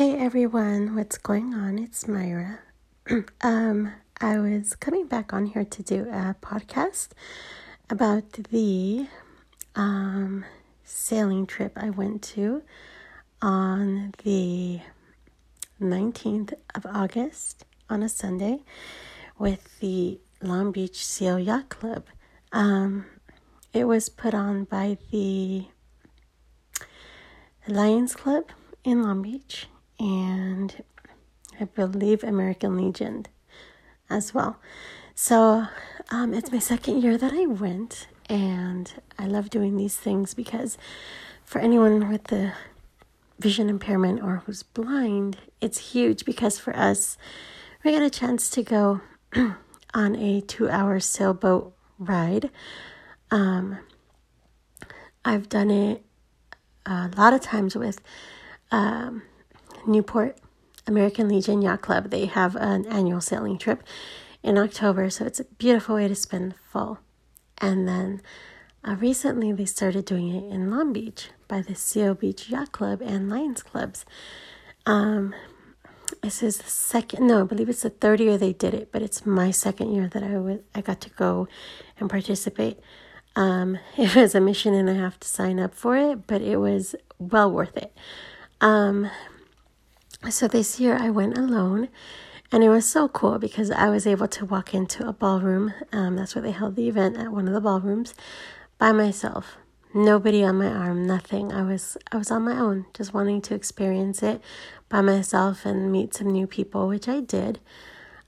Hey everyone, what's going on? It's Myra. um, I was coming back on here to do a podcast about the um, sailing trip I went to on the 19th of August on a Sunday with the Long Beach Sail Yacht Club. Um, it was put on by the Lions Club in Long Beach and I believe American Legion as well. So um, it's my second year that I went, and I love doing these things because for anyone with the vision impairment or who's blind, it's huge because for us, we got a chance to go on a two hour sailboat ride. Um, I've done it a lot of times with um, Newport American Legion Yacht Club. They have an annual sailing trip in October, so it's a beautiful way to spend fall. And then uh, recently they started doing it in Long Beach by the Seal Beach Yacht Club and Lions Clubs. Um, this is the second, no, I believe it's the third year they did it, but it's my second year that I, w- I got to go and participate. Um, it was a mission and I have to sign up for it, but it was well worth it. Um, so this year I went alone, and it was so cool because I was able to walk into a ballroom. Um, that's where they held the event at one of the ballrooms by myself. Nobody on my arm, nothing. I was I was on my own, just wanting to experience it by myself and meet some new people, which I did.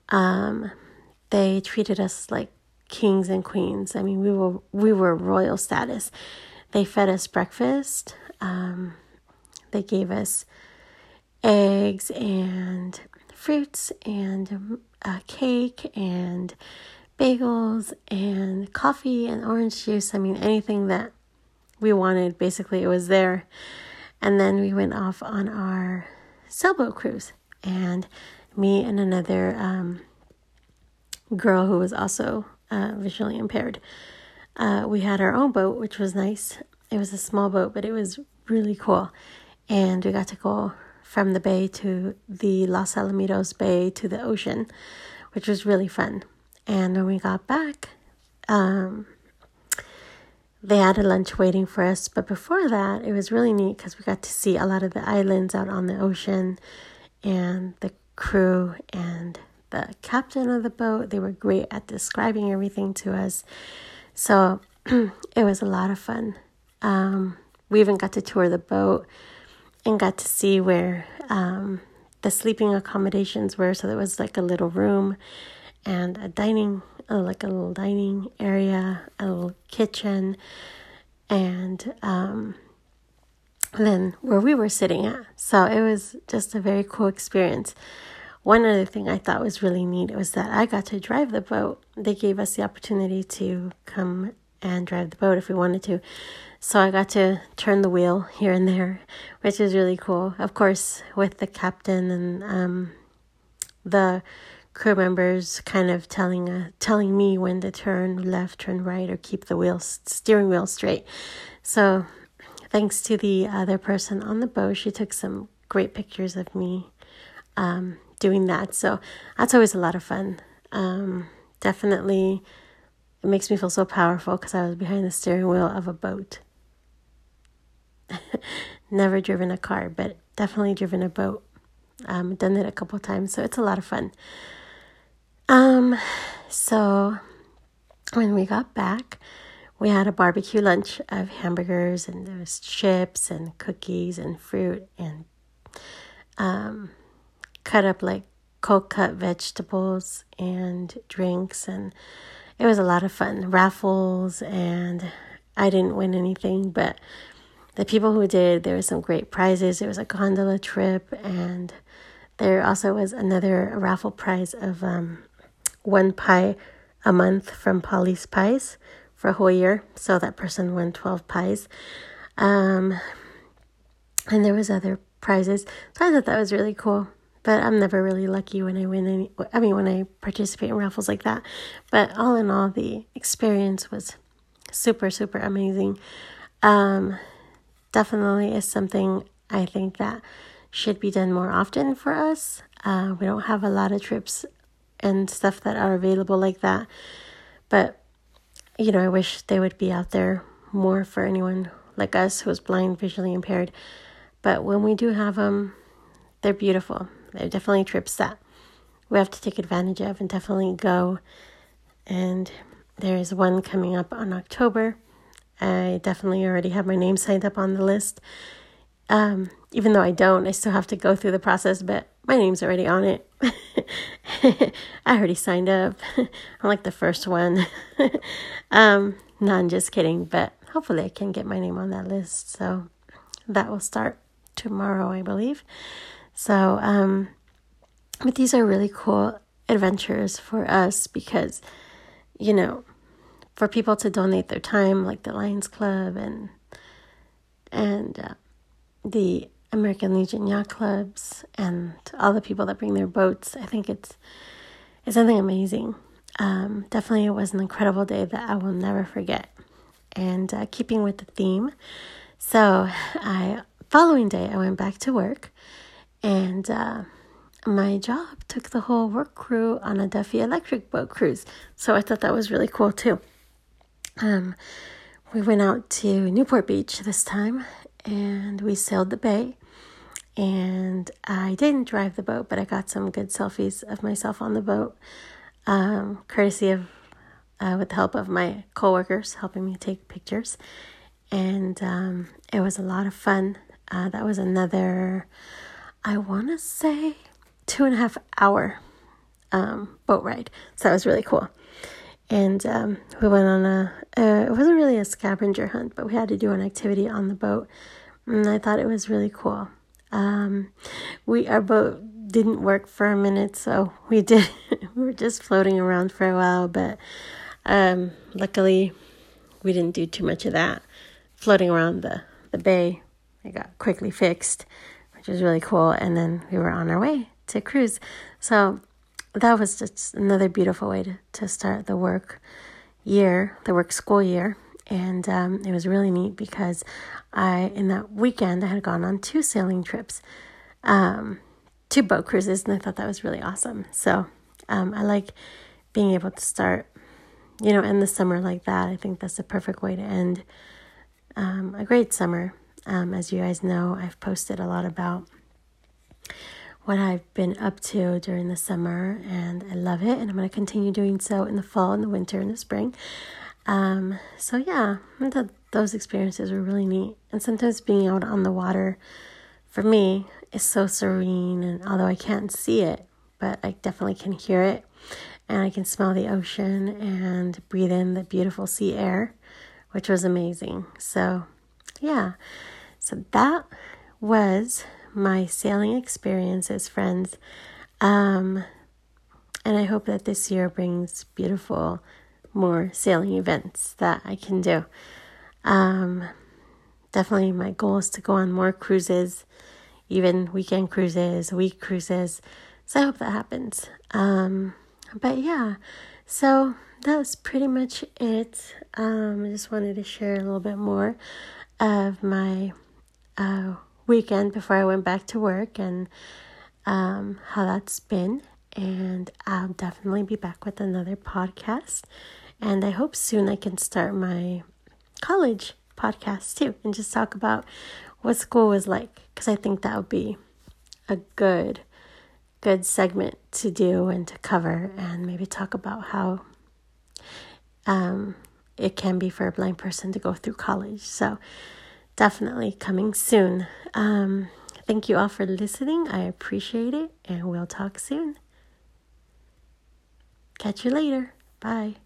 Um, they treated us like kings and queens. I mean, we were we were royal status. They fed us breakfast. Um, they gave us eggs and fruits and uh, cake and bagels and coffee and orange juice. I mean, anything that we wanted, basically, it was there. And then we went off on our sailboat cruise, and me and another um, girl who was also uh, visually impaired. Uh, we had our own boat, which was nice. It was a small boat, but it was really cool. And we got to go from the bay to the Los Alamitos Bay to the ocean, which was really fun. And when we got back, um, they had a lunch waiting for us. But before that, it was really neat because we got to see a lot of the islands out on the ocean and the crew and the captain of the boat. They were great at describing everything to us. So it was a lot of fun. Um, we even got to tour the boat and got to see where um, the sleeping accommodations were. So there was like a little room and a dining, uh, like a little dining area, a little kitchen, and um, then where we were sitting at. So it was just a very cool experience. One other thing I thought was really neat was that I got to drive the boat. They gave us the opportunity to come and drive the boat if we wanted to. So I got to turn the wheel here and there, which is really cool. Of course, with the captain and um, the crew members kind of telling uh, telling me when to turn left, turn right, or keep the wheel steering wheel straight. So, thanks to the other person on the boat, she took some great pictures of me um, doing that. So that's always a lot of fun. Um, definitely, it makes me feel so powerful because I was behind the steering wheel of a boat. Never driven a car, but definitely driven a boat. Um, done it a couple times, so it's a lot of fun. Um, so when we got back, we had a barbecue lunch of hamburgers and there was chips and cookies and fruit and um, cut up like cold cut vegetables and drinks and it was a lot of fun raffles and i didn't win anything but the people who did, there were some great prizes. There was a gondola trip, and there also was another raffle prize of um, one pie a month from Polly's Pies for a whole year. So that person won 12 pies. Um, and there was other prizes. So I thought that was really cool. But I'm never really lucky when I win any, I mean, when I participate in raffles like that. But all in all, the experience was super, super amazing. Um, definitely is something I think that should be done more often for us. Uh, we don't have a lot of trips and stuff that are available like that. But, you know, I wish they would be out there more for anyone like us who's blind, visually impaired. But when we do have them, they're beautiful. They're definitely trips that we have to take advantage of and definitely go. And there is one coming up on October. I definitely already have my name signed up on the list. Um, even though I don't, I still have to go through the process, but my name's already on it. I already signed up. I'm like the first one. um, no, I'm just kidding, but hopefully I can get my name on that list. So that will start tomorrow, I believe. So, um, but these are really cool adventures for us because, you know, for people to donate their time, like the Lions Club and and uh, the American Legion yacht clubs and all the people that bring their boats. I think it's it's something amazing. Um, definitely, it was an incredible day that I will never forget. And uh, keeping with the theme, so I following day I went back to work, and uh, my job took the whole work crew on a Duffy electric boat cruise. So I thought that was really cool too. Um, we went out to Newport Beach this time, and we sailed the bay and I didn't drive the boat, but I got some good selfies of myself on the boat, um, courtesy of uh, with the help of my coworkers helping me take pictures, and um, it was a lot of fun. Uh, that was another, I want to say, two and a half hour um, boat ride, so that was really cool. And um, we went on a, uh, it wasn't really a scavenger hunt, but we had to do an activity on the boat, and I thought it was really cool. Um, we our boat didn't work for a minute, so we did. we were just floating around for a while, but um, luckily we didn't do too much of that. Floating around the the bay, it got quickly fixed, which was really cool. And then we were on our way to cruise. So that was just another beautiful way to, to start the work year, the work school year and um, it was really neat because I in that weekend I had gone on two sailing trips, um, two boat cruises, and I thought that was really awesome. So um, I like being able to start, you know, end the summer like that. I think that's the perfect way to end um, a great summer. Um, as you guys know, I've posted a lot about what I've been up to during the summer, and I love it. And I'm going to continue doing so in the fall, and the winter, and the spring. Um, so yeah, those experiences were really neat. And sometimes being out on the water for me is so serene and although I can't see it, but I definitely can hear it and I can smell the ocean and breathe in the beautiful sea air, which was amazing. So, yeah. So that was my sailing experiences, friends. Um, and I hope that this year brings beautiful more sailing events that I can do. Um, definitely, my goal is to go on more cruises, even weekend cruises, week cruises. So I hope that happens. Um, but yeah, so that's pretty much it. Um, I just wanted to share a little bit more of my uh, weekend before I went back to work and um, how that's been. And I'll definitely be back with another podcast. And I hope soon I can start my college podcast too and just talk about what school was like because I think that would be a good good segment to do and to cover and maybe talk about how um, it can be for a blind person to go through college. So definitely coming soon. Um, thank you all for listening. I appreciate it and we'll talk soon. Catch you later. Bye.